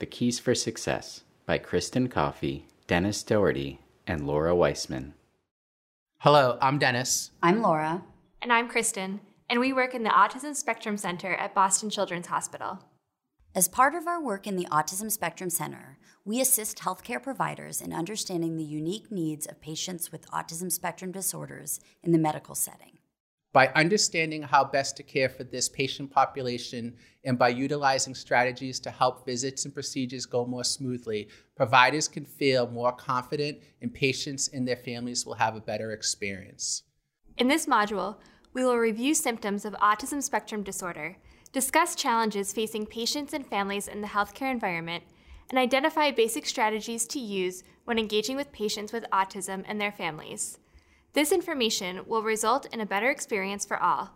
The Keys for Success by Kristen Coffey, Dennis Doherty, and Laura Weissman. Hello, I'm Dennis. I'm Laura. And I'm Kristen, and we work in the Autism Spectrum Center at Boston Children's Hospital. As part of our work in the Autism Spectrum Center, we assist healthcare providers in understanding the unique needs of patients with autism spectrum disorders in the medical setting. By understanding how best to care for this patient population and by utilizing strategies to help visits and procedures go more smoothly, providers can feel more confident and patients and their families will have a better experience. In this module, we will review symptoms of autism spectrum disorder, discuss challenges facing patients and families in the healthcare environment, and identify basic strategies to use when engaging with patients with autism and their families. This information will result in a better experience for all.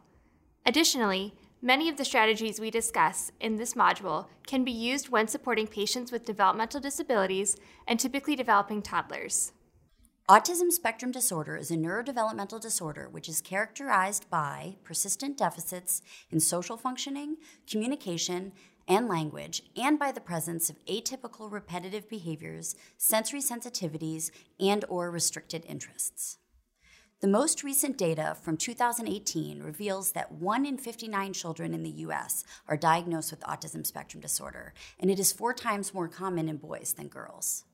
Additionally, many of the strategies we discuss in this module can be used when supporting patients with developmental disabilities and typically developing toddlers. Autism spectrum disorder is a neurodevelopmental disorder which is characterized by persistent deficits in social functioning, communication, and language, and by the presence of atypical repetitive behaviors, sensory sensitivities, and or restricted interests. The most recent data from 2018 reveals that 1 in 59 children in the US are diagnosed with autism spectrum disorder, and it is four times more common in boys than girls.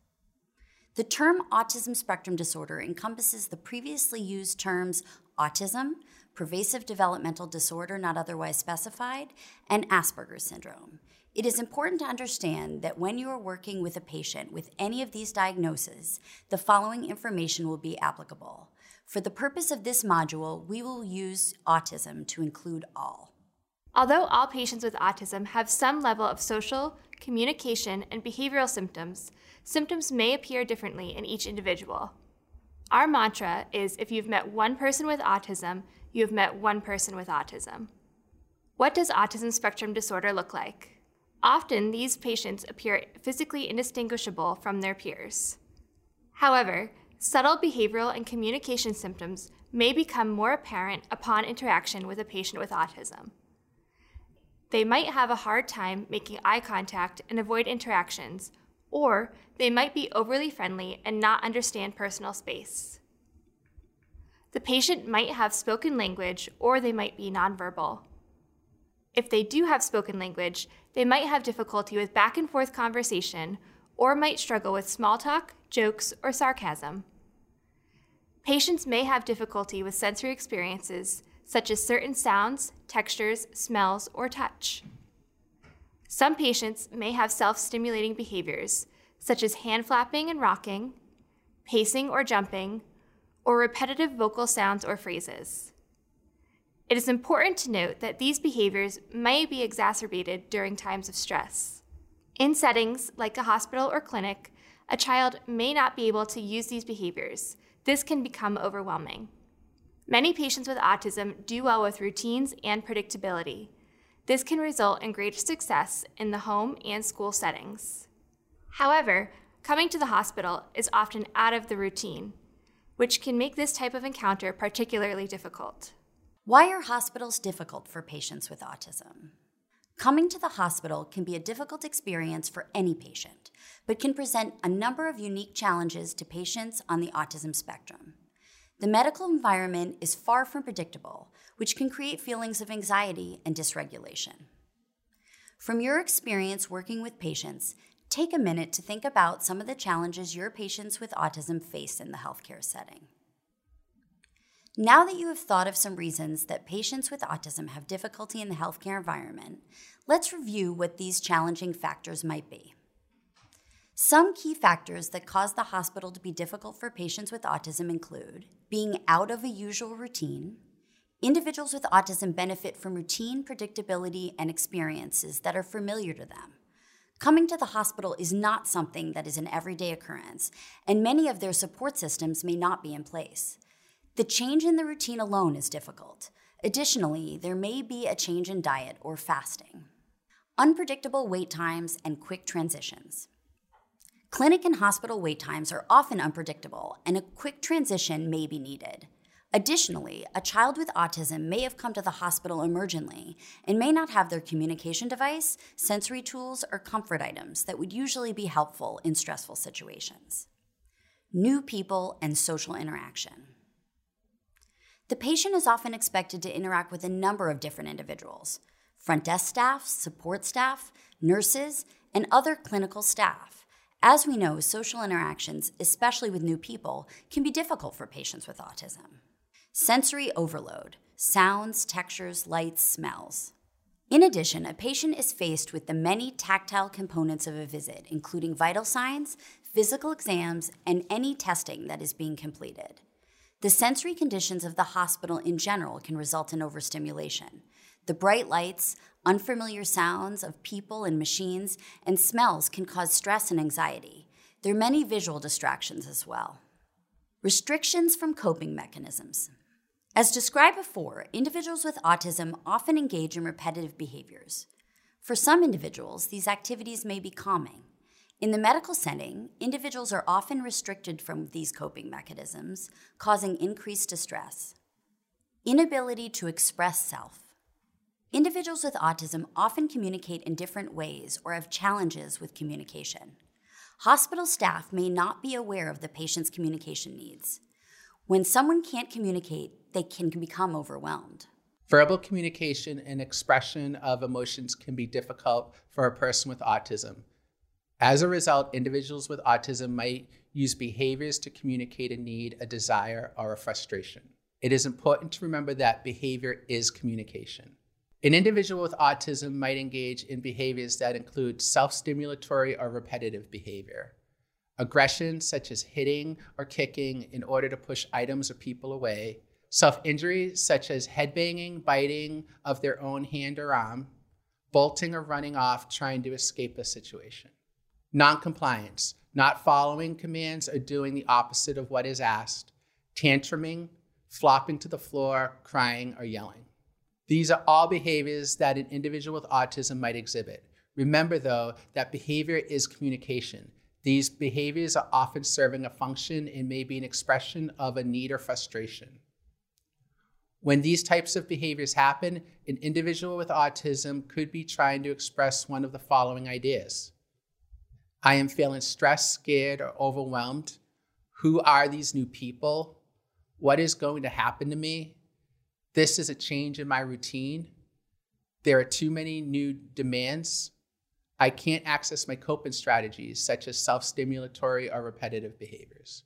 The term autism spectrum disorder encompasses the previously used terms autism, pervasive developmental disorder not otherwise specified, and Asperger's syndrome. It is important to understand that when you are working with a patient with any of these diagnoses, the following information will be applicable. For the purpose of this module, we will use autism to include all. Although all patients with autism have some level of social, communication, and behavioral symptoms, symptoms may appear differently in each individual. Our mantra is if you've met one person with autism, you have met one person with autism. What does autism spectrum disorder look like? Often, these patients appear physically indistinguishable from their peers. However, Subtle behavioral and communication symptoms may become more apparent upon interaction with a patient with autism. They might have a hard time making eye contact and avoid interactions, or they might be overly friendly and not understand personal space. The patient might have spoken language or they might be nonverbal. If they do have spoken language, they might have difficulty with back and forth conversation or might struggle with small talk, jokes, or sarcasm. Patients may have difficulty with sensory experiences, such as certain sounds, textures, smells, or touch. Some patients may have self stimulating behaviors, such as hand flapping and rocking, pacing or jumping, or repetitive vocal sounds or phrases. It is important to note that these behaviors may be exacerbated during times of stress. In settings like a hospital or clinic, a child may not be able to use these behaviors this can become overwhelming. Many patients with autism do well with routines and predictability. This can result in greater success in the home and school settings. However, coming to the hospital is often out of the routine, which can make this type of encounter particularly difficult. Why are hospitals difficult for patients with autism? Coming to the hospital can be a difficult experience for any patient but can present a number of unique challenges to patients on the autism spectrum. The medical environment is far from predictable, which can create feelings of anxiety and dysregulation. From your experience working with patients, take a minute to think about some of the challenges your patients with autism face in the healthcare setting. Now that you have thought of some reasons that patients with autism have difficulty in the healthcare environment, let's review what these challenging factors might be. Some key factors that cause the hospital to be difficult for patients with autism include being out of a usual routine. Individuals with autism benefit from routine, predictability, and experiences that are familiar to them. Coming to the hospital is not something that is an everyday occurrence, and many of their support systems may not be in place. The change in the routine alone is difficult. Additionally, there may be a change in diet or fasting. Unpredictable wait times and quick transitions. Clinic and hospital wait times are often unpredictable, and a quick transition may be needed. Additionally, a child with autism may have come to the hospital emergently and may not have their communication device, sensory tools, or comfort items that would usually be helpful in stressful situations. New people and social interaction. The patient is often expected to interact with a number of different individuals front desk staff, support staff, nurses, and other clinical staff. As we know, social interactions, especially with new people, can be difficult for patients with autism. Sensory overload sounds, textures, lights, smells. In addition, a patient is faced with the many tactile components of a visit, including vital signs, physical exams, and any testing that is being completed. The sensory conditions of the hospital in general can result in overstimulation. The bright lights, unfamiliar sounds of people and machines, and smells can cause stress and anxiety. There are many visual distractions as well. Restrictions from coping mechanisms. As described before, individuals with autism often engage in repetitive behaviors. For some individuals, these activities may be calming. In the medical setting, individuals are often restricted from these coping mechanisms, causing increased distress. Inability to express self. Individuals with autism often communicate in different ways or have challenges with communication. Hospital staff may not be aware of the patient's communication needs. When someone can't communicate, they can become overwhelmed. Verbal communication and expression of emotions can be difficult for a person with autism. As a result, individuals with autism might use behaviors to communicate a need, a desire, or a frustration. It is important to remember that behavior is communication. An individual with autism might engage in behaviors that include self stimulatory or repetitive behavior. Aggression, such as hitting or kicking in order to push items or people away, self injury, such as headbanging, biting of their own hand or arm, bolting or running off trying to escape a situation. Noncompliance, not following commands or doing the opposite of what is asked, tantruming, flopping to the floor, crying, or yelling. These are all behaviors that an individual with autism might exhibit. Remember, though, that behavior is communication. These behaviors are often serving a function and may be an expression of a need or frustration. When these types of behaviors happen, an individual with autism could be trying to express one of the following ideas I am feeling stressed, scared, or overwhelmed. Who are these new people? What is going to happen to me? This is a change in my routine. There are too many new demands. I can't access my coping strategies, such as self stimulatory or repetitive behaviors.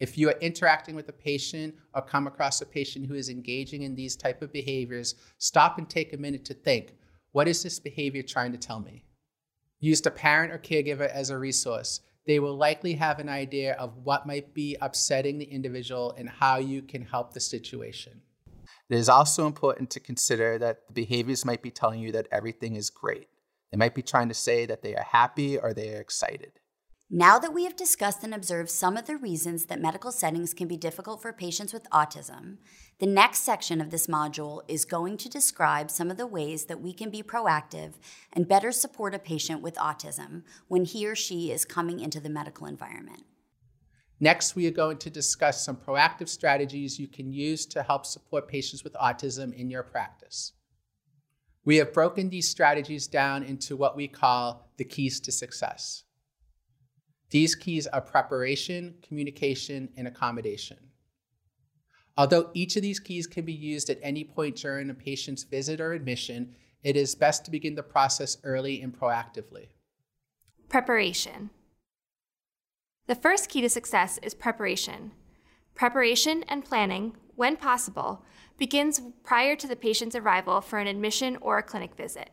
If you are interacting with a patient or come across a patient who is engaging in these type of behaviors, stop and take a minute to think, what is this behavior trying to tell me? Use a parent or caregiver as a resource. They will likely have an idea of what might be upsetting the individual and how you can help the situation. It is also important to consider that the behaviors might be telling you that everything is great. They might be trying to say that they are happy or they are excited. Now that we have discussed and observed some of the reasons that medical settings can be difficult for patients with autism, the next section of this module is going to describe some of the ways that we can be proactive and better support a patient with autism when he or she is coming into the medical environment. Next, we are going to discuss some proactive strategies you can use to help support patients with autism in your practice. We have broken these strategies down into what we call the keys to success. These keys are preparation, communication, and accommodation. Although each of these keys can be used at any point during a patient's visit or admission, it is best to begin the process early and proactively. Preparation. The first key to success is preparation. Preparation and planning, when possible, begins prior to the patient's arrival for an admission or a clinic visit.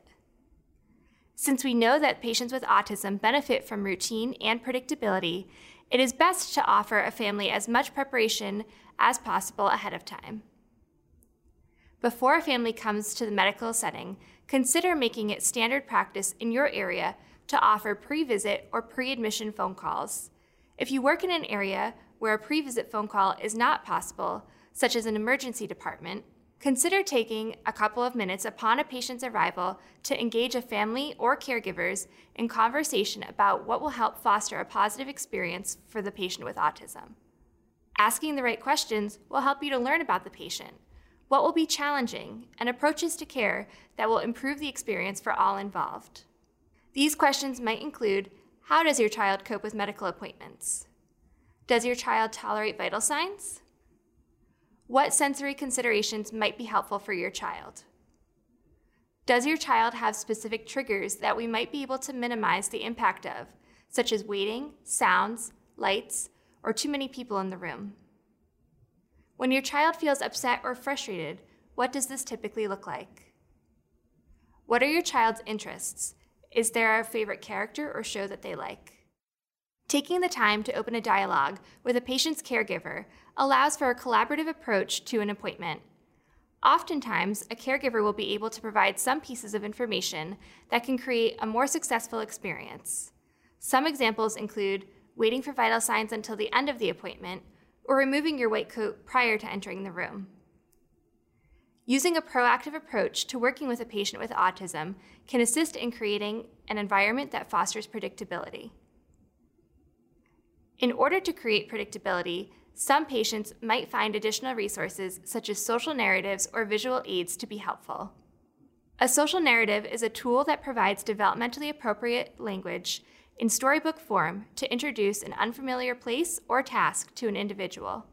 Since we know that patients with autism benefit from routine and predictability, it is best to offer a family as much preparation as possible ahead of time. Before a family comes to the medical setting, consider making it standard practice in your area to offer pre visit or pre admission phone calls. If you work in an area where a pre visit phone call is not possible, such as an emergency department, consider taking a couple of minutes upon a patient's arrival to engage a family or caregivers in conversation about what will help foster a positive experience for the patient with autism. Asking the right questions will help you to learn about the patient, what will be challenging, and approaches to care that will improve the experience for all involved. These questions might include How does your child cope with medical appointments? Does your child tolerate vital signs? What sensory considerations might be helpful for your child? Does your child have specific triggers that we might be able to minimize the impact of, such as waiting, sounds, lights, or too many people in the room? When your child feels upset or frustrated, what does this typically look like? What are your child's interests? Is there a favorite character or show that they like? Taking the time to open a dialogue with a patient's caregiver allows for a collaborative approach to an appointment. Oftentimes, a caregiver will be able to provide some pieces of information that can create a more successful experience. Some examples include waiting for vital signs until the end of the appointment, or removing your white coat prior to entering the room. Using a proactive approach to working with a patient with autism can assist in creating an environment that fosters predictability. In order to create predictability, some patients might find additional resources such as social narratives or visual aids to be helpful. A social narrative is a tool that provides developmentally appropriate language in storybook form to introduce an unfamiliar place or task to an individual.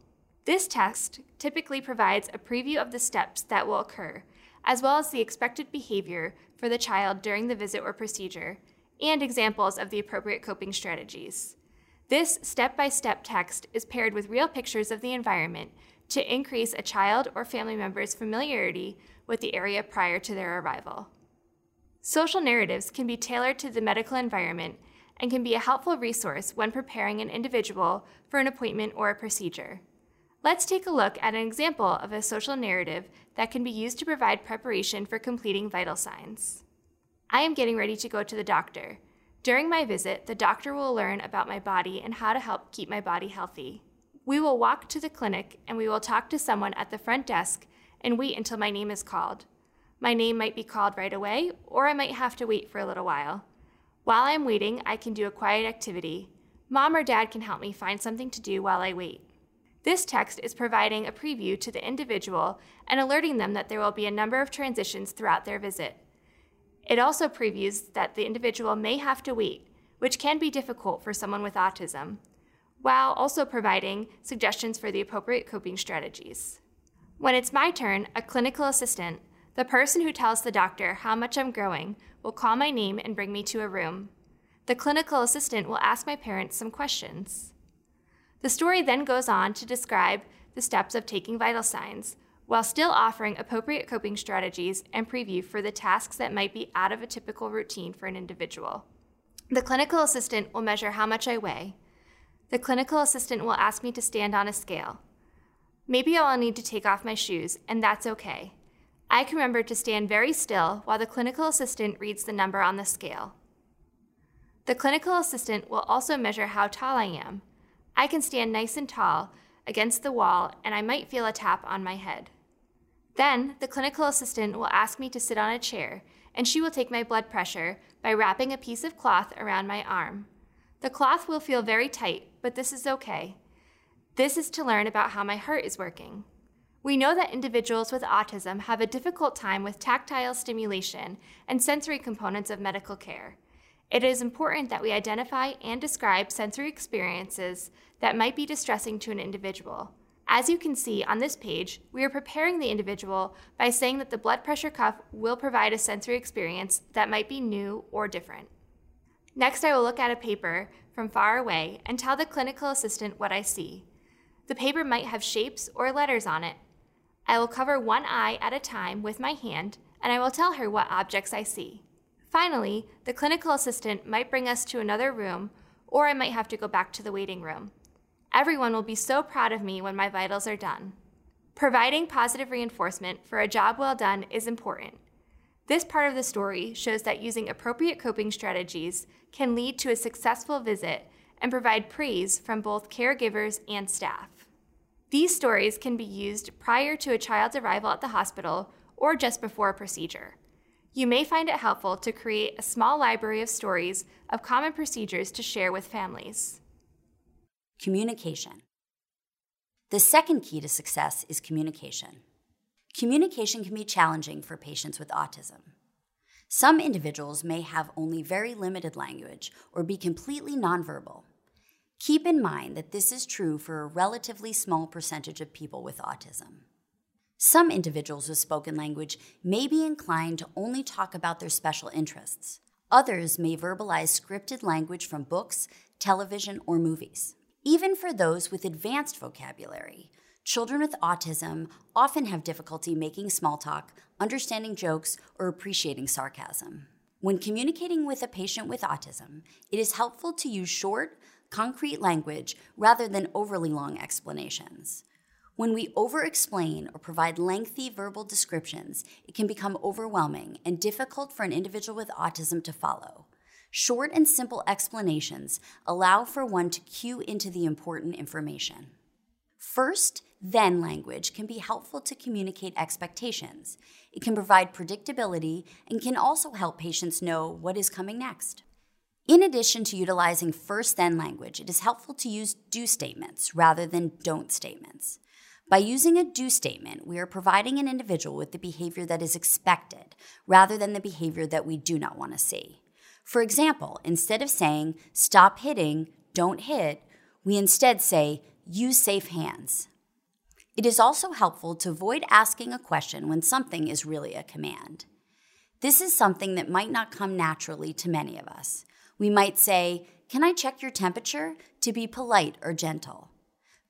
This text typically provides a preview of the steps that will occur, as well as the expected behavior for the child during the visit or procedure, and examples of the appropriate coping strategies. This step by step text is paired with real pictures of the environment to increase a child or family member's familiarity with the area prior to their arrival. Social narratives can be tailored to the medical environment and can be a helpful resource when preparing an individual for an appointment or a procedure. Let's take a look at an example of a social narrative that can be used to provide preparation for completing vital signs. I am getting ready to go to the doctor. During my visit, the doctor will learn about my body and how to help keep my body healthy. We will walk to the clinic and we will talk to someone at the front desk and wait until my name is called. My name might be called right away, or I might have to wait for a little while. While I'm waiting, I can do a quiet activity. Mom or dad can help me find something to do while I wait. This text is providing a preview to the individual and alerting them that there will be a number of transitions throughout their visit. It also previews that the individual may have to wait, which can be difficult for someone with autism, while also providing suggestions for the appropriate coping strategies. When it's my turn, a clinical assistant, the person who tells the doctor how much I'm growing, will call my name and bring me to a room. The clinical assistant will ask my parents some questions. The story then goes on to describe the steps of taking vital signs, while still offering appropriate coping strategies and preview for the tasks that might be out of a typical routine for an individual. The clinical assistant will measure how much I weigh. The clinical assistant will ask me to stand on a scale. Maybe I'll need to take off my shoes, and that's okay. I can remember to stand very still while the clinical assistant reads the number on the scale. The clinical assistant will also measure how tall I am. I can stand nice and tall against the wall, and I might feel a tap on my head. Then, the clinical assistant will ask me to sit on a chair, and she will take my blood pressure by wrapping a piece of cloth around my arm. The cloth will feel very tight, but this is okay. This is to learn about how my heart is working. We know that individuals with autism have a difficult time with tactile stimulation and sensory components of medical care. It is important that we identify and describe sensory experiences that might be distressing to an individual. As you can see on this page, we are preparing the individual by saying that the blood pressure cuff will provide a sensory experience that might be new or different. Next, I will look at a paper from far away and tell the clinical assistant what I see. The paper might have shapes or letters on it. I will cover one eye at a time with my hand and I will tell her what objects I see. Finally, the clinical assistant might bring us to another room or I might have to go back to the waiting room. Everyone will be so proud of me when my vitals are done. Providing positive reinforcement for a job well done is important. This part of the story shows that using appropriate coping strategies can lead to a successful visit and provide praise from both caregivers and staff. These stories can be used prior to a child's arrival at the hospital or just before a procedure. You may find it helpful to create a small library of stories of common procedures to share with families. Communication. The second key to success is communication. Communication can be challenging for patients with autism. Some individuals may have only very limited language or be completely nonverbal. Keep in mind that this is true for a relatively small percentage of people with autism. Some individuals with spoken language may be inclined to only talk about their special interests. Others may verbalize scripted language from books, television, or movies. Even for those with advanced vocabulary, children with autism often have difficulty making small talk, understanding jokes, or appreciating sarcasm. When communicating with a patient with autism, it is helpful to use short, concrete language rather than overly long explanations. When we over explain or provide lengthy verbal descriptions, it can become overwhelming and difficult for an individual with autism to follow. Short and simple explanations allow for one to cue into the important information. First, then language can be helpful to communicate expectations. It can provide predictability and can also help patients know what is coming next. In addition to utilizing first then language, it is helpful to use do statements rather than don't statements. By using a do statement, we are providing an individual with the behavior that is expected rather than the behavior that we do not want to see. For example, instead of saying, stop hitting, don't hit, we instead say, use safe hands. It is also helpful to avoid asking a question when something is really a command. This is something that might not come naturally to many of us. We might say, Can I check your temperature? to be polite or gentle.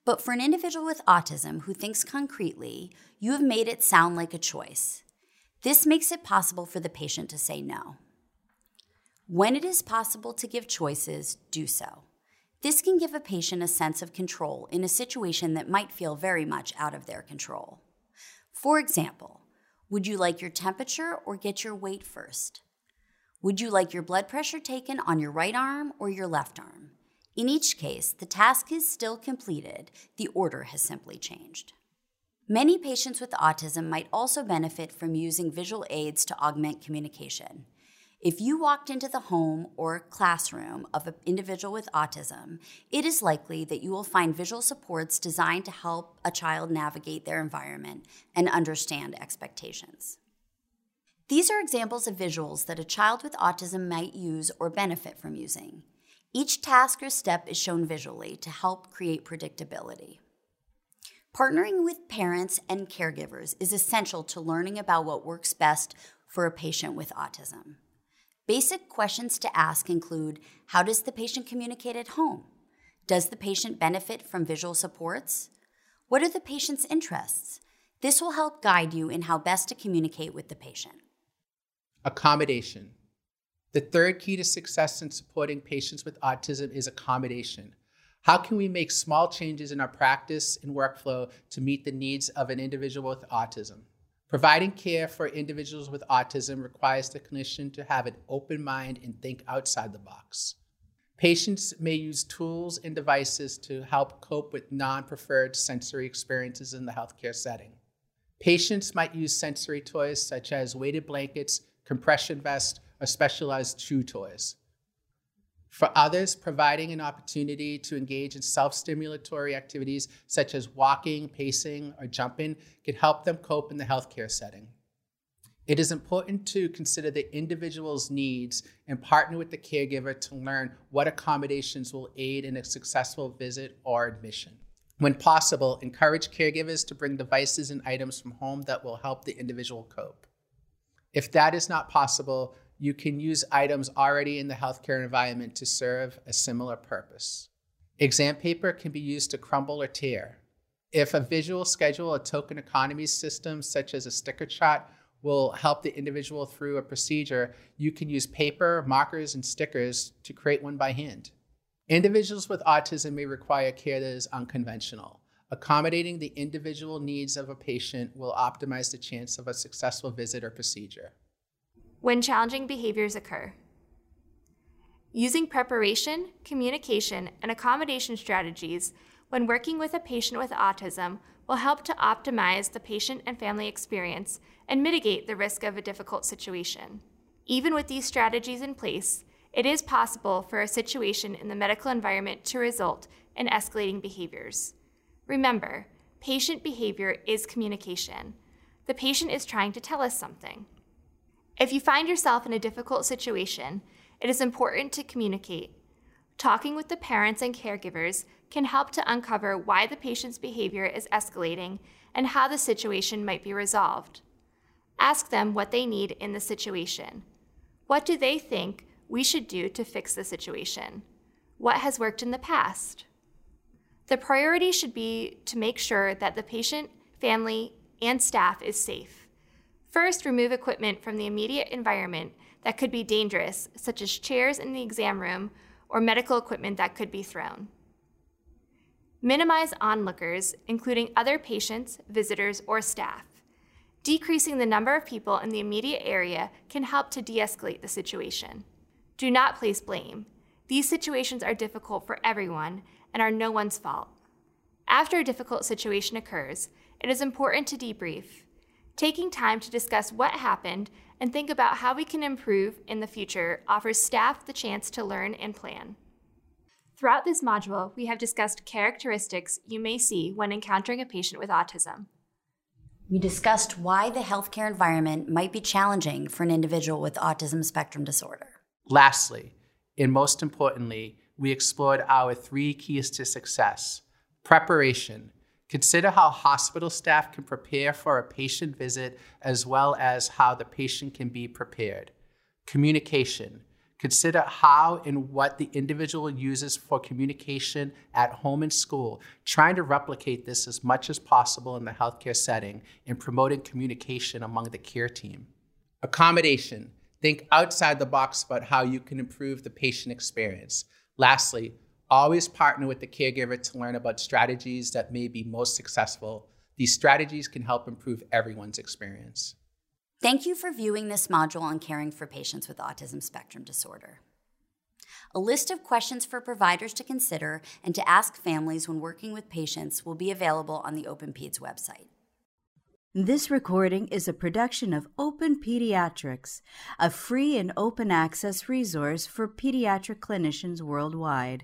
But for an individual with autism who thinks concretely, you have made it sound like a choice. This makes it possible for the patient to say no. When it is possible to give choices, do so. This can give a patient a sense of control in a situation that might feel very much out of their control. For example, would you like your temperature or get your weight first? Would you like your blood pressure taken on your right arm or your left arm? In each case, the task is still completed, the order has simply changed. Many patients with autism might also benefit from using visual aids to augment communication. If you walked into the home or classroom of an individual with autism, it is likely that you will find visual supports designed to help a child navigate their environment and understand expectations. These are examples of visuals that a child with autism might use or benefit from using. Each task or step is shown visually to help create predictability. Partnering with parents and caregivers is essential to learning about what works best for a patient with autism. Basic questions to ask include How does the patient communicate at home? Does the patient benefit from visual supports? What are the patient's interests? This will help guide you in how best to communicate with the patient. Accommodation. The third key to success in supporting patients with autism is accommodation. How can we make small changes in our practice and workflow to meet the needs of an individual with autism? Providing care for individuals with autism requires the clinician to have an open mind and think outside the box. Patients may use tools and devices to help cope with non preferred sensory experiences in the healthcare setting. Patients might use sensory toys such as weighted blankets, compression vests, or specialized chew toys. For others, providing an opportunity to engage in self stimulatory activities such as walking, pacing, or jumping can help them cope in the healthcare setting. It is important to consider the individual's needs and partner with the caregiver to learn what accommodations will aid in a successful visit or admission. When possible, encourage caregivers to bring devices and items from home that will help the individual cope. If that is not possible, you can use items already in the healthcare environment to serve a similar purpose. Exam paper can be used to crumble or tear. If a visual schedule or token economy system, such as a sticker chart, will help the individual through a procedure, you can use paper, markers, and stickers to create one by hand. Individuals with autism may require care that is unconventional. Accommodating the individual needs of a patient will optimize the chance of a successful visit or procedure. When challenging behaviors occur. Using preparation, communication, and accommodation strategies when working with a patient with autism will help to optimize the patient and family experience and mitigate the risk of a difficult situation. Even with these strategies in place, it is possible for a situation in the medical environment to result in escalating behaviors. Remember, patient behavior is communication. The patient is trying to tell us something. If you find yourself in a difficult situation, it is important to communicate. Talking with the parents and caregivers can help to uncover why the patient's behavior is escalating and how the situation might be resolved. Ask them what they need in the situation. What do they think we should do to fix the situation? What has worked in the past? The priority should be to make sure that the patient, family, and staff is safe. First, remove equipment from the immediate environment that could be dangerous, such as chairs in the exam room or medical equipment that could be thrown. Minimize onlookers, including other patients, visitors, or staff. Decreasing the number of people in the immediate area can help to de escalate the situation. Do not place blame. These situations are difficult for everyone and are no one's fault. After a difficult situation occurs, it is important to debrief, taking time to discuss what happened and think about how we can improve in the future offers staff the chance to learn and plan. Throughout this module, we have discussed characteristics you may see when encountering a patient with autism. We discussed why the healthcare environment might be challenging for an individual with autism spectrum disorder. Lastly, and most importantly, we explored our three keys to success preparation, Consider how hospital staff can prepare for a patient visit as well as how the patient can be prepared. Communication. Consider how and what the individual uses for communication at home and school, trying to replicate this as much as possible in the healthcare setting and promoting communication among the care team. Accommodation. Think outside the box about how you can improve the patient experience. Lastly, Always partner with the caregiver to learn about strategies that may be most successful. These strategies can help improve everyone's experience. Thank you for viewing this module on caring for patients with autism spectrum disorder. A list of questions for providers to consider and to ask families when working with patients will be available on the OpenPeds website. This recording is a production of Open Pediatrics, a free and open access resource for pediatric clinicians worldwide.